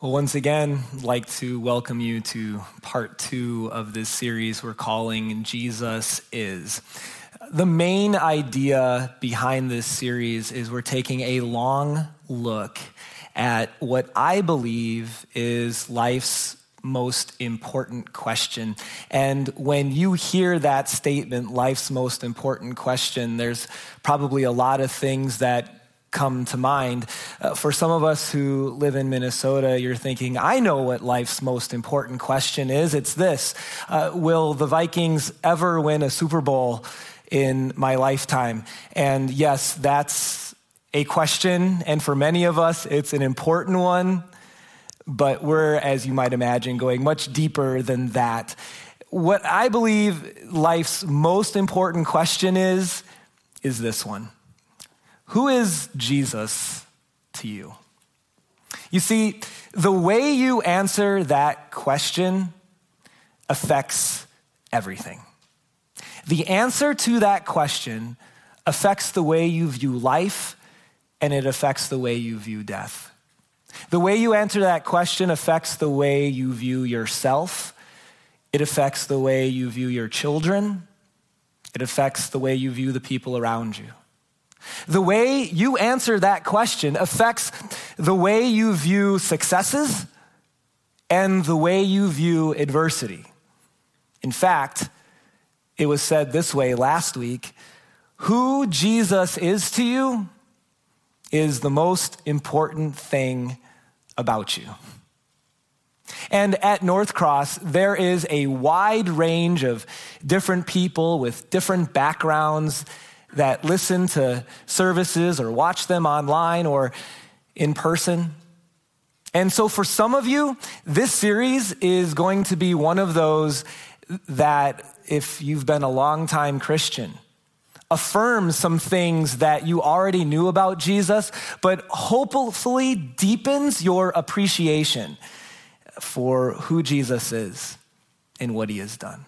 Well, once again, I'd like to welcome you to part two of this series we're calling Jesus Is. The main idea behind this series is we're taking a long look at what I believe is life's most important question. And when you hear that statement, life's most important question, there's probably a lot of things that come to mind. Uh, for some of us who live in Minnesota, you're thinking, I know what life's most important question is. It's this uh, Will the Vikings ever win a Super Bowl in my lifetime? And yes, that's a question. And for many of us, it's an important one. But we're, as you might imagine, going much deeper than that. What I believe life's most important question is, is this one who is Jesus to you? You see, the way you answer that question affects everything. The answer to that question affects the way you view life and it affects the way you view death. The way you answer that question affects the way you view yourself. It affects the way you view your children. It affects the way you view the people around you. The way you answer that question affects the way you view successes and the way you view adversity. In fact, it was said this way last week who Jesus is to you is the most important thing about you. And at North Cross, there is a wide range of different people with different backgrounds that listen to services or watch them online or in person. And so, for some of you, this series is going to be one of those that, if you've been a long-time Christian, affirms some things that you already knew about Jesus, but hopefully deepens your appreciation for who Jesus is and what he has done.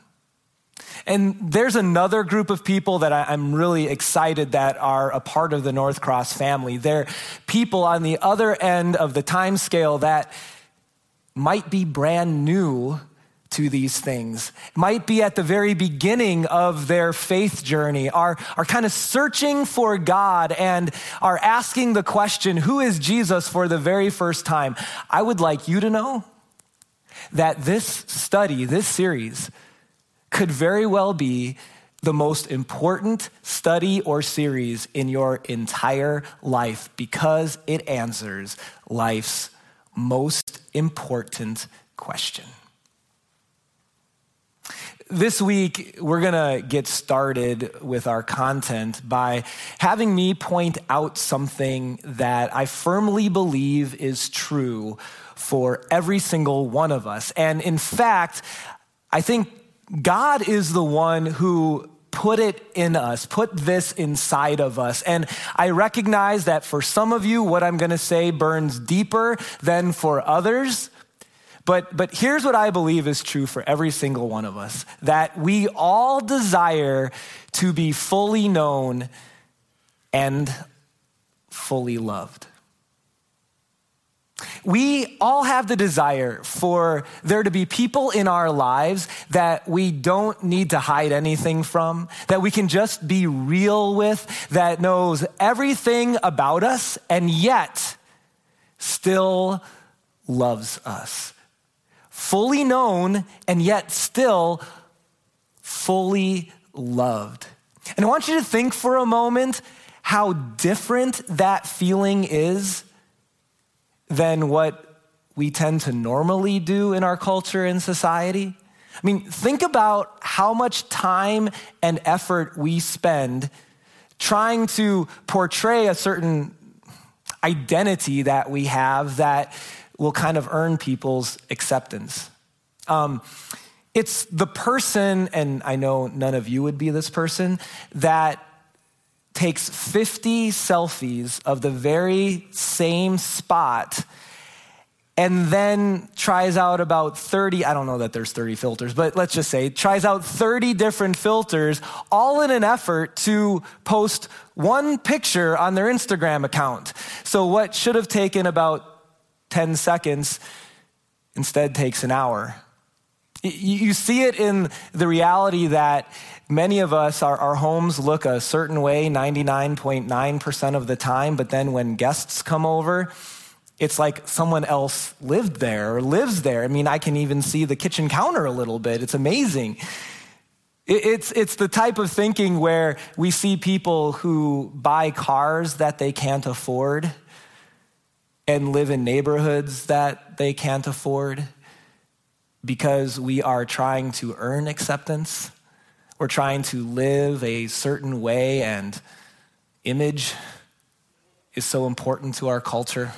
And there's another group of people that I'm really excited that are a part of the North Cross family. They're people on the other end of the time scale that might be brand new to these things, might be at the very beginning of their faith journey, are, are kind of searching for God and are asking the question, Who is Jesus for the very first time? I would like you to know that this study, this series, could very well be the most important study or series in your entire life because it answers life's most important question. This week, we're going to get started with our content by having me point out something that I firmly believe is true for every single one of us. And in fact, I think God is the one who put it in us, put this inside of us. And I recognize that for some of you, what I'm going to say burns deeper than for others. But, but here's what I believe is true for every single one of us that we all desire to be fully known and fully loved. We all have the desire for there to be people in our lives that we don't need to hide anything from, that we can just be real with, that knows everything about us and yet still loves us. Fully known and yet still fully loved. And I want you to think for a moment how different that feeling is than what we tend to normally do in our culture and society? I mean, think about how much time and effort we spend trying to portray a certain identity that we have that will kind of earn people's acceptance. Um, it's the person, and I know none of you would be this person, that takes 50 selfies of the very same spot and then tries out about 30 i don't know that there's 30 filters but let's just say tries out 30 different filters all in an effort to post one picture on their instagram account so what should have taken about 10 seconds instead takes an hour. You see it in the reality that many of us, our, our homes look a certain way 99.9% of the time, but then when guests come over, it's like someone else lived there or lives there. I mean, I can even see the kitchen counter a little bit. It's amazing. It's, it's the type of thinking where we see people who buy cars that they can't afford and live in neighborhoods that they can't afford because we are trying to earn acceptance. We're trying to live a certain way, and image is so important to our culture.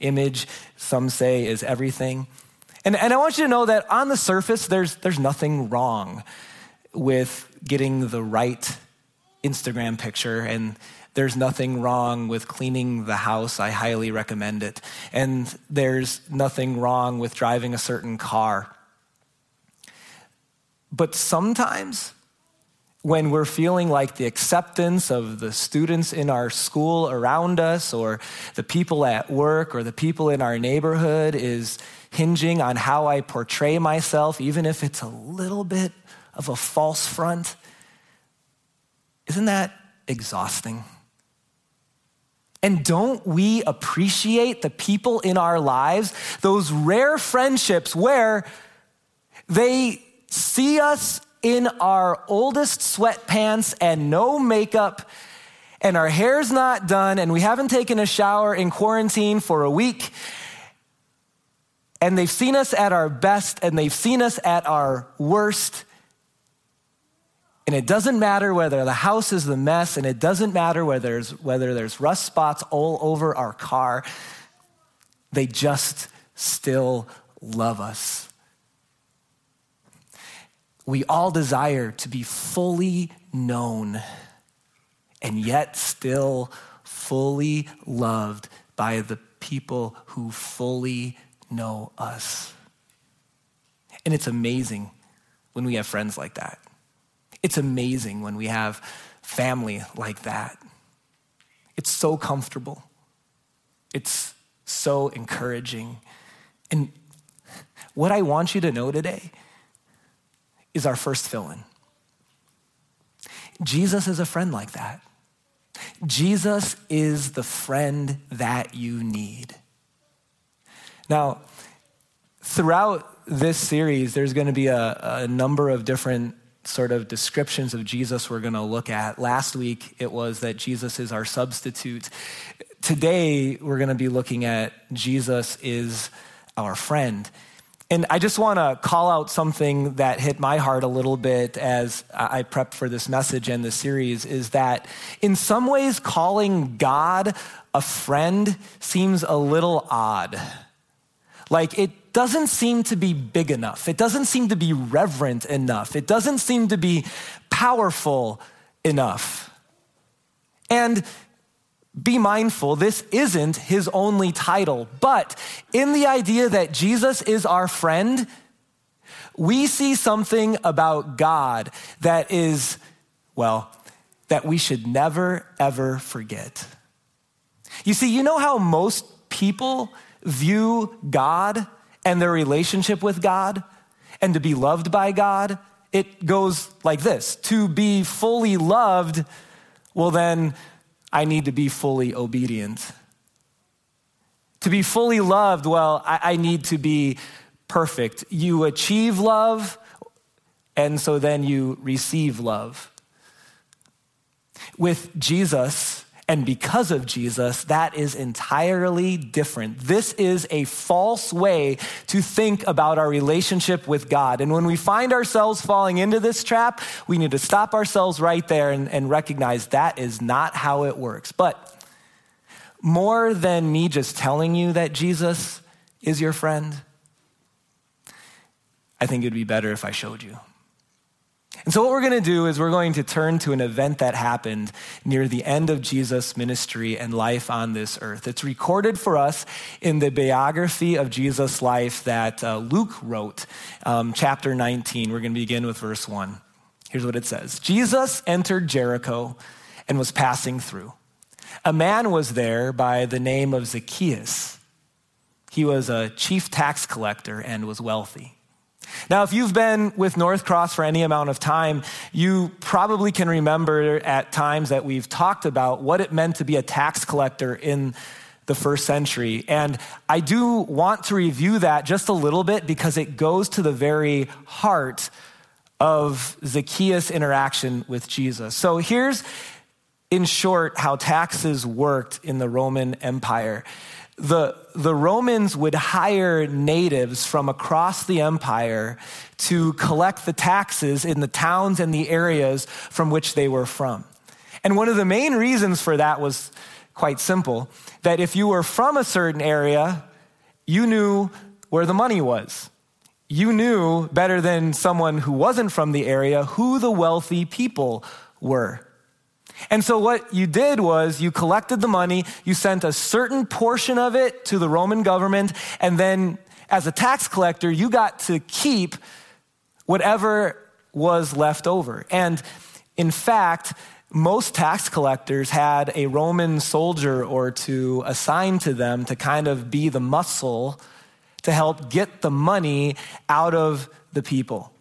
Image, some say, is everything. And, and I want you to know that on the surface, there's, there's nothing wrong with getting the right Instagram picture, and there's nothing wrong with cleaning the house. I highly recommend it. And there's nothing wrong with driving a certain car. But sometimes, when we're feeling like the acceptance of the students in our school around us, or the people at work, or the people in our neighborhood is hinging on how I portray myself, even if it's a little bit of a false front, isn't that exhausting? And don't we appreciate the people in our lives, those rare friendships where they see us in our oldest sweatpants and no makeup, and our hair's not done, and we haven't taken a shower in quarantine for a week, and they've seen us at our best and they've seen us at our worst. And it doesn't matter whether the house is the mess, and it doesn't matter whether there's, whether there's rust spots all over our car. They just still love us. We all desire to be fully known and yet still fully loved by the people who fully know us. And it's amazing when we have friends like that. It's amazing when we have family like that. It's so comfortable. It's so encouraging. And what I want you to know today is our first fill in. Jesus is a friend like that. Jesus is the friend that you need. Now, throughout this series, there's going to be a, a number of different sort of descriptions of Jesus we're going to look at. Last week, it was that Jesus is our substitute. Today, we're going to be looking at Jesus is our friend. And I just want to call out something that hit my heart a little bit as I prepped for this message and this series is that in some ways, calling God a friend seems a little odd. Like it doesn't seem to be big enough. It doesn't seem to be reverent enough. It doesn't seem to be powerful enough. And be mindful, this isn't his only title, but in the idea that Jesus is our friend, we see something about God that is, well, that we should never, ever forget. You see, you know how most people view God? and their relationship with God and to be loved by God, it goes like this To be fully loved, well, then I need to be fully obedient. To be fully loved, well, I, I need to be perfect. You achieve love, and so then you receive love. With Jesus, and because of Jesus, that is entirely different. This is a false way to think about our relationship with God. And when we find ourselves falling into this trap, we need to stop ourselves right there and, and recognize that is not how it works. But more than me just telling you that Jesus is your friend, I think it would be better if I showed you. And so, what we're going to do is we're going to turn to an event that happened near the end of Jesus' ministry and life on this earth. It's recorded for us in the biography of Jesus' life that uh, Luke wrote, um, chapter 19. We're going to begin with verse 1. Here's what it says Jesus entered Jericho and was passing through. A man was there by the name of Zacchaeus. He was a chief tax collector and was wealthy. Now, if you've been with North Cross for any amount of time, you probably can remember at times that we've talked about what it meant to be a tax collector in the first century. And I do want to review that just a little bit because it goes to the very heart of Zacchaeus' interaction with Jesus. So here's, in short, how taxes worked in the Roman Empire the, the Romans would hire natives from across the empire to collect the taxes in the towns and the areas from which they were from. And one of the main reasons for that was quite simple that if you were from a certain area, you knew where the money was. You knew better than someone who wasn't from the area who the wealthy people were. And so, what you did was you collected the money, you sent a certain portion of it to the Roman government, and then as a tax collector, you got to keep whatever was left over. And in fact, most tax collectors had a Roman soldier or two assigned to them to kind of be the muscle to help get the money out of the people.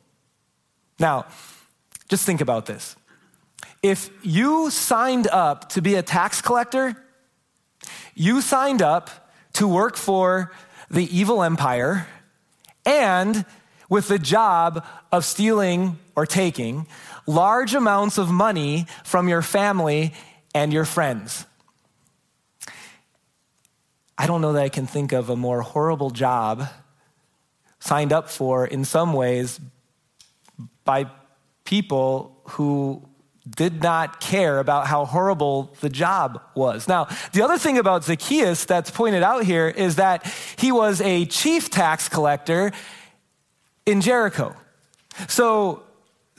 Now, just think about this. If you signed up to be a tax collector, you signed up to work for the evil empire and with the job of stealing or taking large amounts of money from your family and your friends. I don't know that I can think of a more horrible job signed up for in some ways by people who did not care about how horrible the job was. Now, the other thing about Zacchaeus that's pointed out here is that he was a chief tax collector in Jericho. So,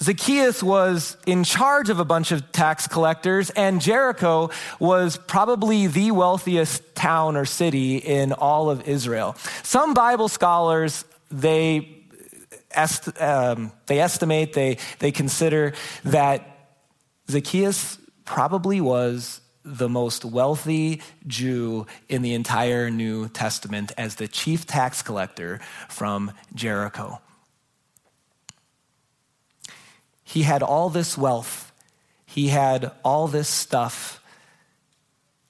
Zacchaeus was in charge of a bunch of tax collectors, and Jericho was probably the wealthiest town or city in all of Israel. Some Bible scholars, they, est- um, they estimate, they, they consider that Zacchaeus probably was the most wealthy Jew in the entire New Testament as the chief tax collector from Jericho. He had all this wealth, he had all this stuff,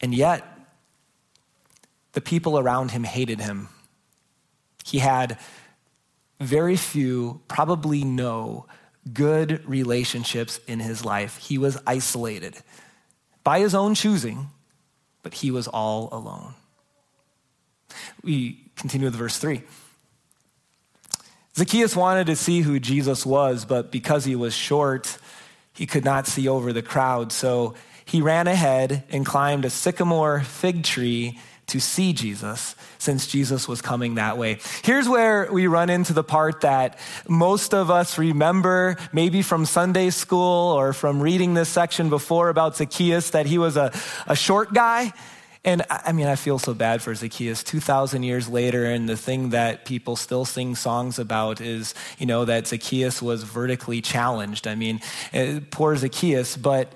and yet the people around him hated him. He had very few, probably no, good relationships in his life. He was isolated by his own choosing, but he was all alone. We continue with verse 3. Zacchaeus wanted to see who Jesus was, but because he was short, he could not see over the crowd. So he ran ahead and climbed a sycamore fig tree to see Jesus since Jesus was coming that way. Here's where we run into the part that most of us remember, maybe from Sunday school or from reading this section before about Zacchaeus, that he was a, a short guy. And I mean, I feel so bad for Zacchaeus 2,000 years later. And the thing that people still sing songs about is, you know, that Zacchaeus was vertically challenged. I mean, eh, poor Zacchaeus. But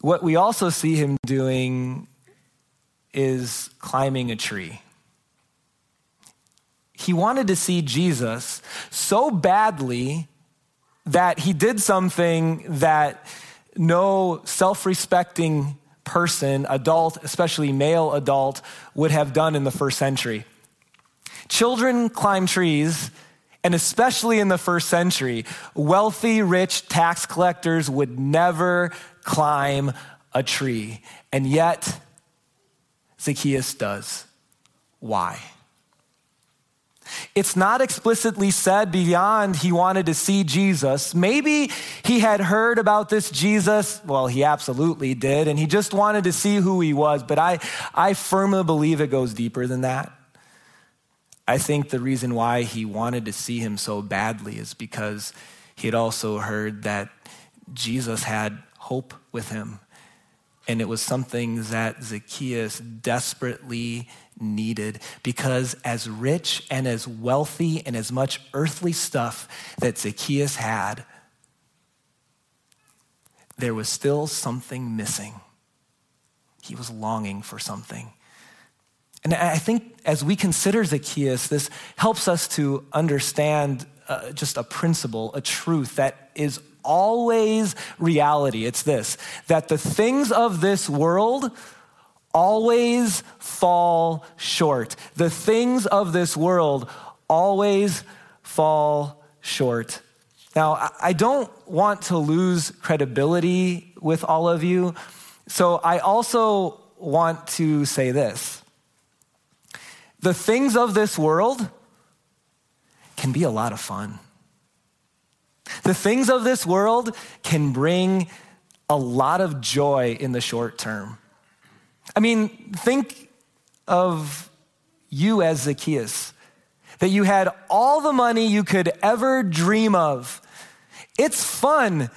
what we also see him doing is climbing a tree. He wanted to see Jesus so badly that he did something that no self respecting person, adult, especially male adult, would have done in the first century. Children climb trees, and especially in the first century, wealthy, rich tax collectors would never climb a tree. And yet, Zacchaeus does. Why? It's not explicitly said beyond he wanted to see Jesus. Maybe he had heard about this Jesus. Well, he absolutely did, and he just wanted to see who he was. But I, I firmly believe it goes deeper than that. I think the reason why he wanted to see him so badly is because he had also heard that Jesus had hope with him and it was something that Zacchaeus desperately needed because, as rich and as wealthy and as much earthly stuff that Zacchaeus had, there was still something missing. He was longing for something. And I think as we consider Zacchaeus, this helps us to understand uh, just a principle, a truth that is always reality. It's this that the things of this world always fall short. The things of this world always fall short. Now, I don't want to lose credibility with all of you, so I also want to say this. The things of this world can be a lot of fun. The things of this world can bring a lot of joy in the short term. I mean, think of you as Zacchaeus, that you had all the money you could ever dream of. It's fun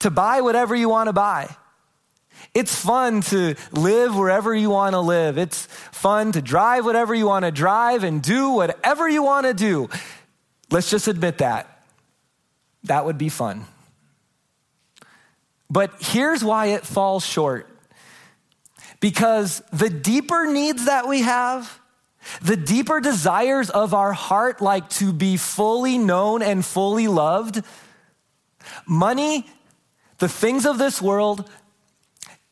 to buy whatever you want to buy. It's fun to live wherever you want to live. It's fun to drive whatever you want to drive and do whatever you want to do. Let's just admit that. That would be fun. But here's why it falls short because the deeper needs that we have, the deeper desires of our heart, like to be fully known and fully loved, money, the things of this world,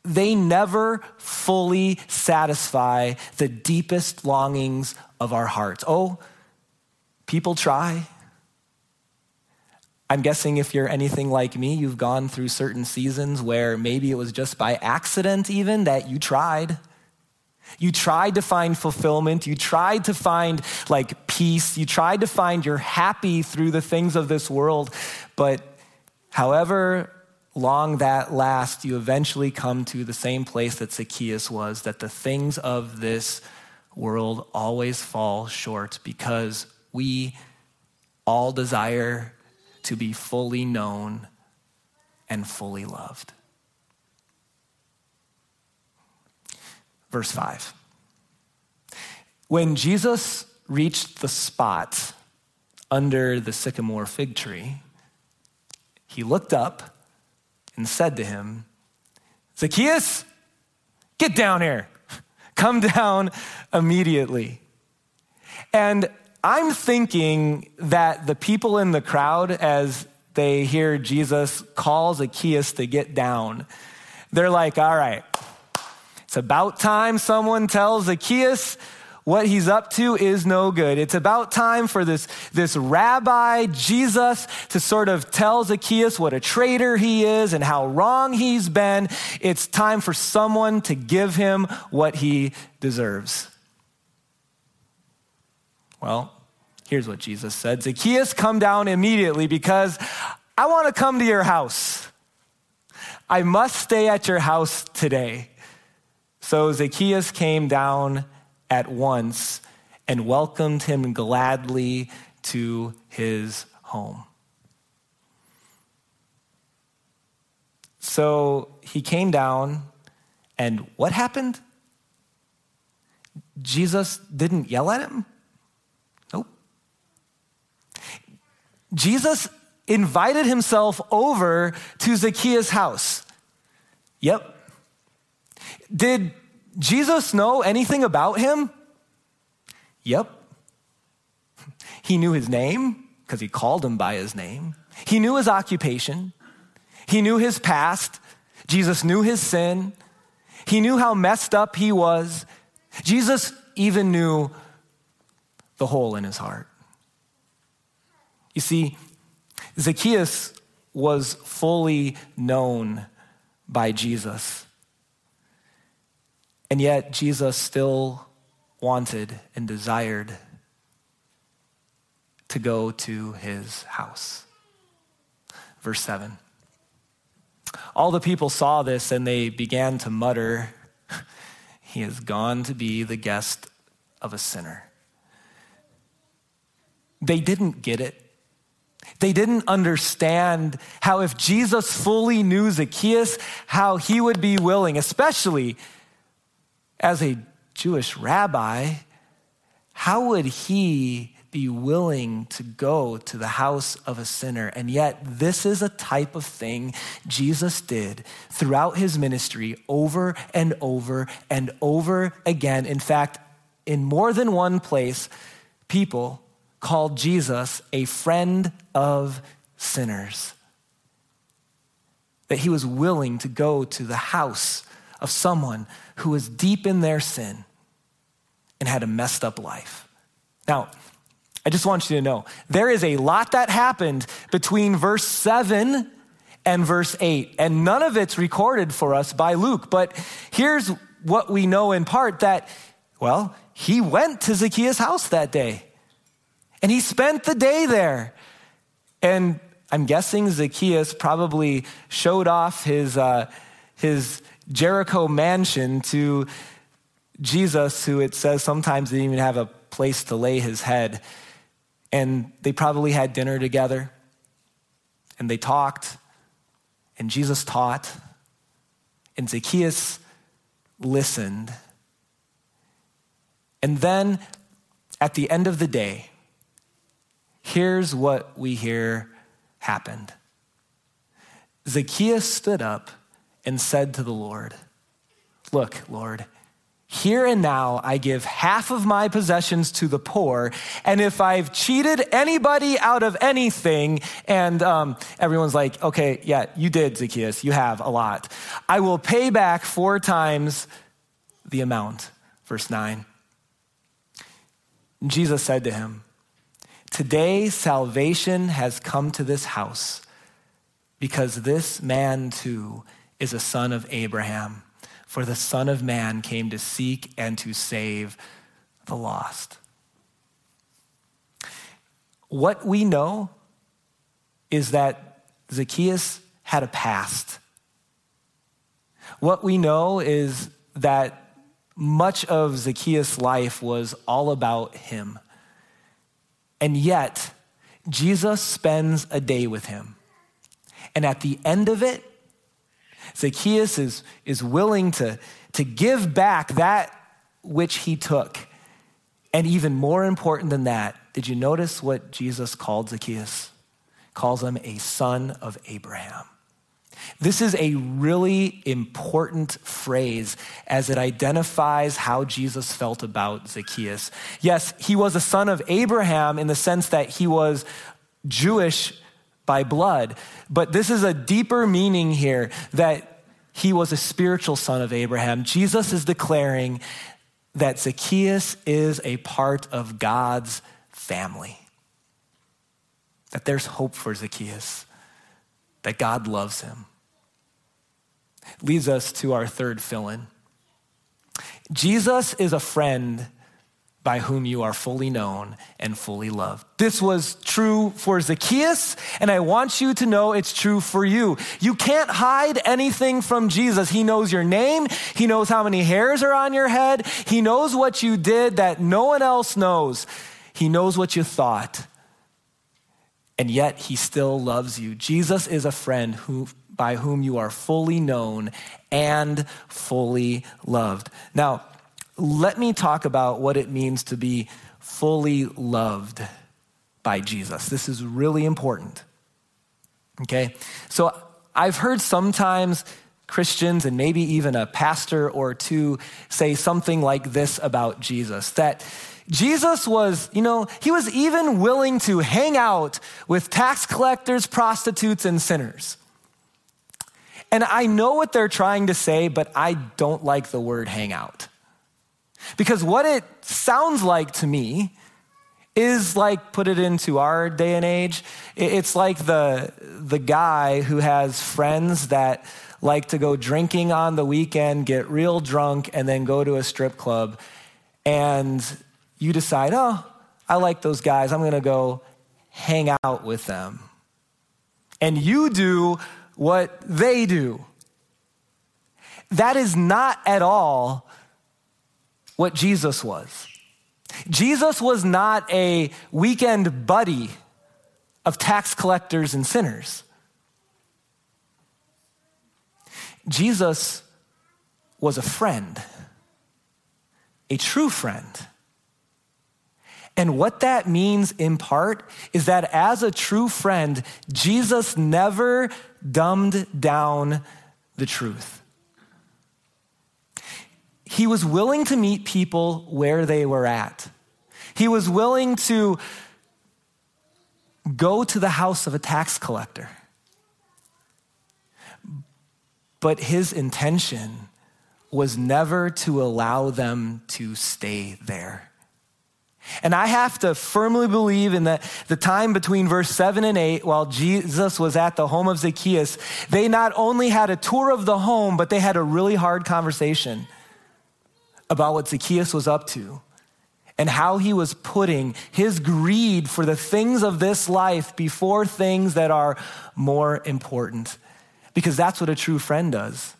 they never fully satisfy the deepest longings of our hearts. Oh, people try. I'm guessing if you're anything like me, you've gone through certain seasons where maybe it was just by accident, even that you tried. You tried to find fulfillment. You tried to find like peace. You tried to find you're happy through the things of this world. But however long that lasts, you eventually come to the same place that Zacchaeus was that the things of this world always fall short because we all desire to be fully known and fully loved. Verse 5. When Jesus reached the spot under the sycamore fig tree, he looked up and said to him, Zacchaeus, get down here. Come down immediately. And I'm thinking that the people in the crowd, as they hear Jesus call Zacchaeus to get down, they're like, all right, it's about time someone tells Zacchaeus what he's up to is no good. It's about time for this, this rabbi, Jesus, to sort of tell Zacchaeus what a traitor he is and how wrong he's been. It's time for someone to give him what he deserves. Well, here's what Jesus said Zacchaeus, come down immediately because I want to come to your house. I must stay at your house today. So Zacchaeus came down at once and welcomed him gladly to his home. So he came down, and what happened? Jesus didn't yell at him? Jesus invited himself over to Zacchaeus' house. Yep. Did Jesus know anything about him? Yep. He knew his name because he called him by his name. He knew his occupation. He knew his past. Jesus knew his sin. He knew how messed up he was. Jesus even knew the hole in his heart. You see, Zacchaeus was fully known by Jesus. And yet, Jesus still wanted and desired to go to his house. Verse 7. All the people saw this and they began to mutter, He has gone to be the guest of a sinner. They didn't get it. They didn't understand how, if Jesus fully knew Zacchaeus, how he would be willing, especially as a Jewish rabbi, how would he be willing to go to the house of a sinner? And yet, this is a type of thing Jesus did throughout his ministry over and over and over again. In fact, in more than one place, people called Jesus a friend of sinners. That he was willing to go to the house of someone who was deep in their sin and had a messed up life. Now, I just want you to know there is a lot that happened between verse 7 and verse 8, and none of it's recorded for us by Luke. But here's what we know in part that, well, he went to Zacchaeus' house that day and he spent the day there. And I'm guessing Zacchaeus probably showed off his, uh, his Jericho mansion to Jesus, who it says sometimes didn't even have a place to lay his head. And they probably had dinner together and they talked, and Jesus taught, and Zacchaeus listened. And then at the end of the day, here's what we hear happened Zacchaeus stood up and said to the Lord, Look, Lord, here and now I give half of my possessions to the poor, and if I've cheated anybody out of anything, and um, everyone's like, okay, yeah, you did, Zacchaeus, you have a lot, I will pay back four times the amount. Verse 9. Jesus said to him, Today salvation has come to this house because this man too is a son of Abraham. For the Son of Man came to seek and to save the lost. What we know is that Zacchaeus had a past. What we know is that much of Zacchaeus' life was all about him. And yet, Jesus spends a day with him. And at the end of it, Zacchaeus is, is willing to, to give back that which he took. And even more important than that, did you notice what Jesus called Zacchaeus? Calls him a son of Abraham. This is a really important phrase as it identifies how Jesus felt about Zacchaeus. Yes, he was a son of Abraham in the sense that he was Jewish by blood. But this is a deeper meaning here that he was a spiritual son of Abraham. Jesus is declaring that Zacchaeus is a part of God's family, that there's hope for Zacchaeus, that God loves him. Leads us to our third fill in. Jesus is a friend by whom you are fully known and fully loved. This was true for Zacchaeus, and I want you to know it's true for you. You can't hide anything from Jesus. He knows your name, He knows how many hairs are on your head, He knows what you did that no one else knows, He knows what you thought. And yet, He still loves you. Jesus is a friend who, by whom you are fully known and fully loved. Now, let me talk about what it means to be fully loved by Jesus. This is really important. Okay? So I've heard sometimes Christians and maybe even a pastor or two say something like this about Jesus that Jesus was, you know, he was even willing to hang out with tax collectors, prostitutes, and sinners. And I know what they're trying to say, but I don't like the word hangout. Because what it sounds like to me is like, put it into our day and age, it's like the, the guy who has friends that like to go drinking on the weekend, get real drunk, and then go to a strip club. And you decide, oh, I like those guys. I'm going to go hang out with them. And you do what they do. That is not at all what Jesus was. Jesus was not a weekend buddy of tax collectors and sinners. Jesus was a friend, a true friend. And what that means in part is that as a true friend, Jesus never dumbed down the truth. he was willing to meet people where they were at. He was willing to go to the house of a tax collector. But his intention was never to allow them to stay there. And I have to firmly believe in the, the time between verse 7 and 8, while Jesus was at the home of Zacchaeus, they not only had a tour of the home, but they had a really hard conversation about what Zacchaeus was up to and how he was putting his greed for the things of this life before things that are more important. Because that's what a true friend does.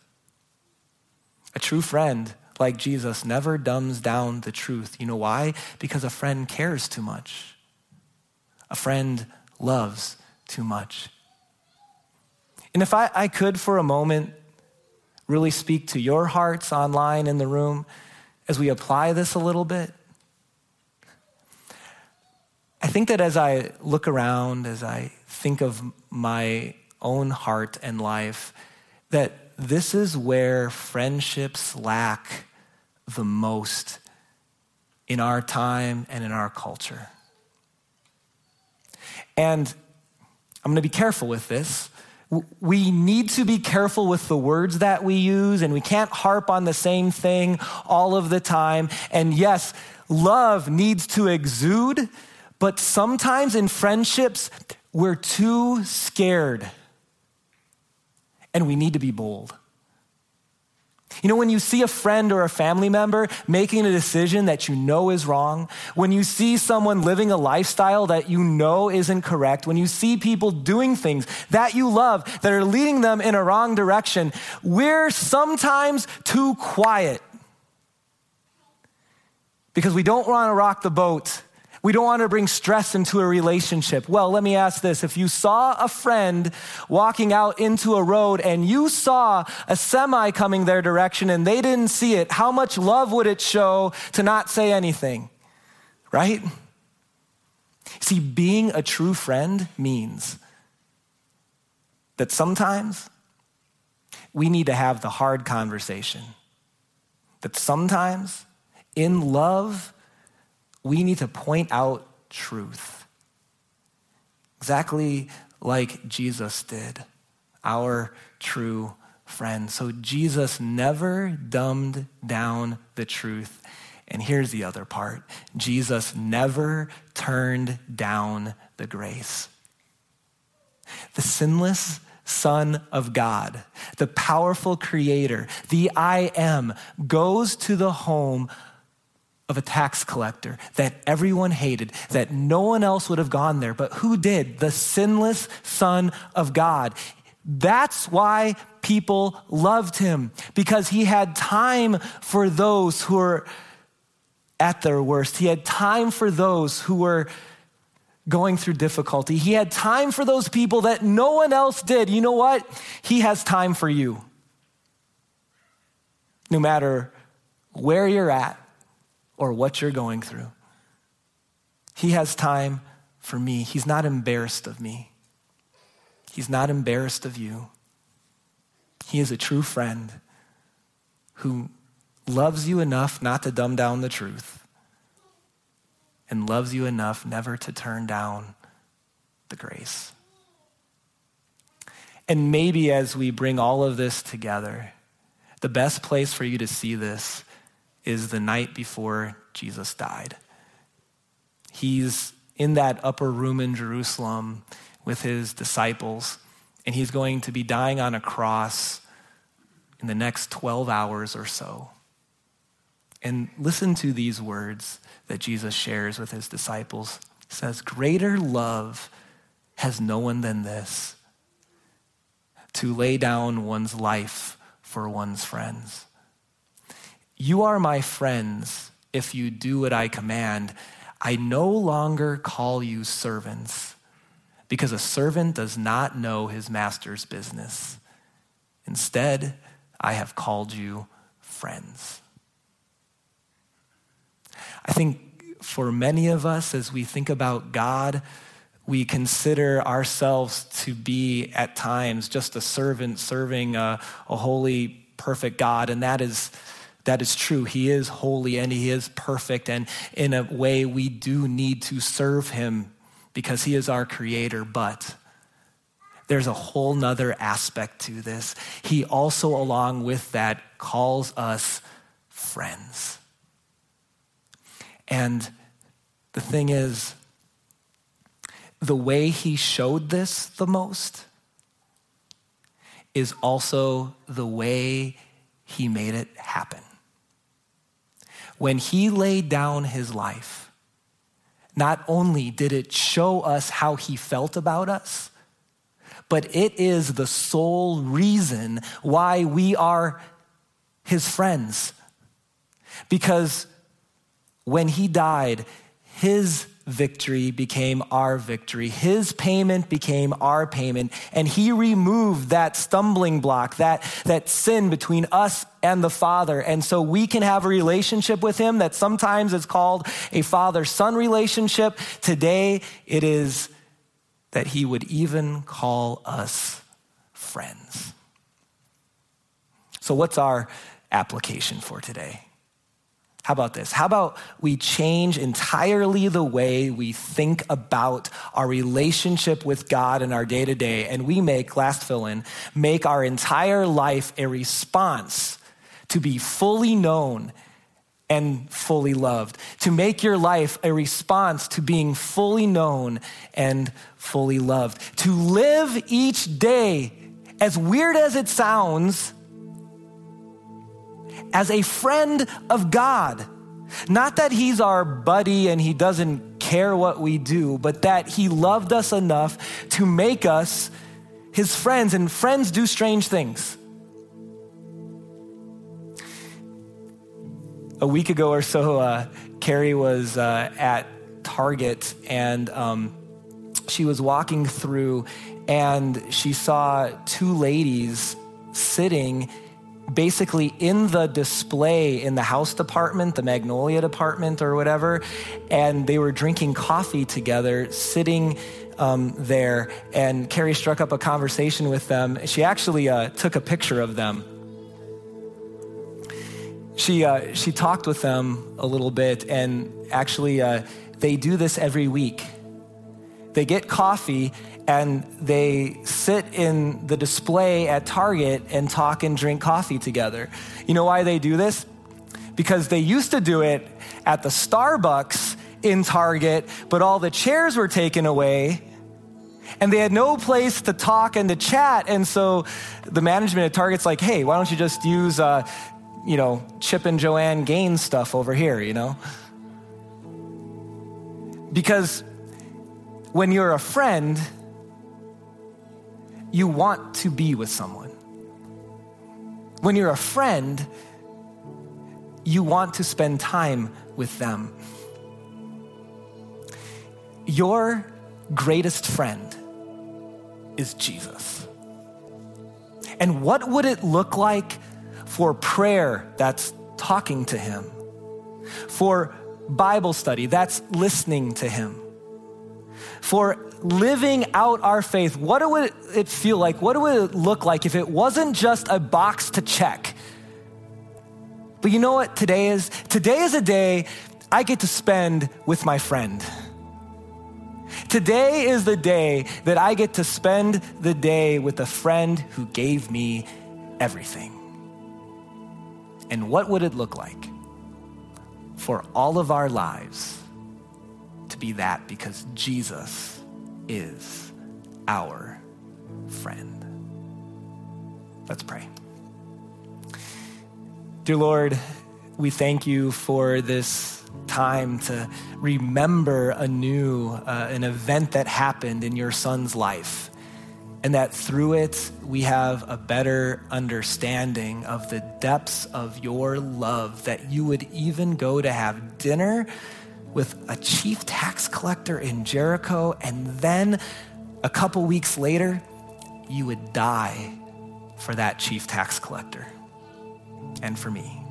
A true friend, like Jesus, never dumbs down the truth. You know why? Because a friend cares too much. A friend loves too much. And if I, I could for a moment really speak to your hearts online in the room, as we apply this a little bit? I think that as I look around, as I think of my own heart and life, that this is where friendships lack the most in our time and in our culture. And I'm going to be careful with this we need to be careful with the words that we use, and we can't harp on the same thing all of the time. And yes, love needs to exude, but sometimes in friendships, we're too scared, and we need to be bold. You know, when you see a friend or a family member making a decision that you know is wrong, when you see someone living a lifestyle that you know isn't correct, when you see people doing things that you love that are leading them in a wrong direction, we're sometimes too quiet because we don't want to rock the boat we don't want to bring stress into a relationship. Well, let me ask this. If you saw a friend walking out into a road and you saw a semi coming their direction and they didn't see it, how much love would it show to not say anything? Right? See, being a true friend means that sometimes we need to have the hard conversation. That sometimes in love, we need to point out truth. Exactly like Jesus did, our true friend. So Jesus never dumbed down the truth. And here's the other part Jesus never turned down the grace. The sinless Son of God, the powerful Creator, the I am, goes to the home of a tax collector that everyone hated, that no one else would have gone there. But who did? The sinless Son of God. That's why people loved him, because he had time for those who were at their worst. He had time for those who were going through difficulty. He had time for those people that no one else did. You know what? He has time for you. No matter where you're at, or what you're going through. He has time for me. He's not embarrassed of me. He's not embarrassed of you. He is a true friend who loves you enough not to dumb down the truth and loves you enough never to turn down the grace. And maybe as we bring all of this together, the best place for you to see this is the night before Jesus died. He's in that upper room in Jerusalem with his disciples, and he's going to be dying on a cross in the next 12 hours or so. And listen to these words that Jesus shares with his disciples. He says, Greater love has no one than this to lay down one's life for one's friends. You are my friends if you do what I command. I no longer call you servants because a servant does not know his master's business. Instead, I have called you friends. I think for many of us, as we think about God, we consider ourselves to be at times just a servant serving a, a holy, perfect God, and that is That is true. He is holy and he is perfect. And in a way, we do need to serve him because he is our creator. But there's a whole nother aspect to this. He also, along with that, calls us friends. And the thing is, the way he showed this the most is also the way he made it happen. When he laid down his life, not only did it show us how he felt about us, but it is the sole reason why we are his friends. Because when he died, his victory became our victory. His payment became our payment. And he removed that stumbling block, that, that sin between us and the Father. And so we can have a relationship with him that sometimes is called a father son relationship. Today, it is that he would even call us friends. So, what's our application for today? How about this? How about we change entirely the way we think about our relationship with God in our day to day, and we make, last fill in, make our entire life a response to be fully known and fully loved, to make your life a response to being fully known and fully loved, to live each day, as weird as it sounds, as a friend of God. Not that he's our buddy and he doesn't care what we do, but that he loved us enough to make us his friends. And friends do strange things. A week ago or so, uh, Carrie was uh, at Target and um, she was walking through and she saw two ladies sitting basically in the display in the house department, the Magnolia department or whatever, and they were drinking coffee together, sitting um, there. And Carrie struck up a conversation with them. She actually uh, took a picture of them. She, uh, she talked with them a little bit, and actually, uh, they do this every week. They get coffee and they sit in the display at Target and talk and drink coffee together. You know why they do this? Because they used to do it at the Starbucks in Target, but all the chairs were taken away and they had no place to talk and to chat. And so the management at Target's like, hey, why don't you just use, uh, you know, Chip and Joanna Gaines stuff over here, you know? Because when you're a friend, you want to be with someone. When you're a friend, you want to spend time with them. Your greatest friend is Jesus. And what would it look like for prayer that's talking to him? For Bible study that's listening to him? For living out our faith, what would it feel like? What would it look like if it wasn't just a box to check? But you know what today is? Today is a day I get to spend with my friend. Today is the day that I get to spend the day with a friend who gave me everything. And what would it look like for all of our lives to be that because Jesus is our friend. Let's pray. Dear Lord, we thank you for this time to remember anew uh, an event that happened in your son's life. And that through it, we have a better understanding of the depths of your love, that you would even go to have dinner with a chief tax collector in Jericho, and then a couple weeks later, you would die for that chief tax collector and for me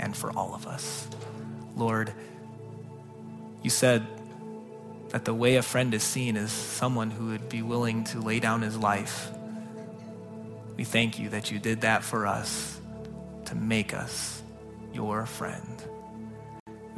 and for all of us. Lord, you said that the way a friend is seen is someone who would be willing to lay down his life. We thank you that you did that for us to make us your friend.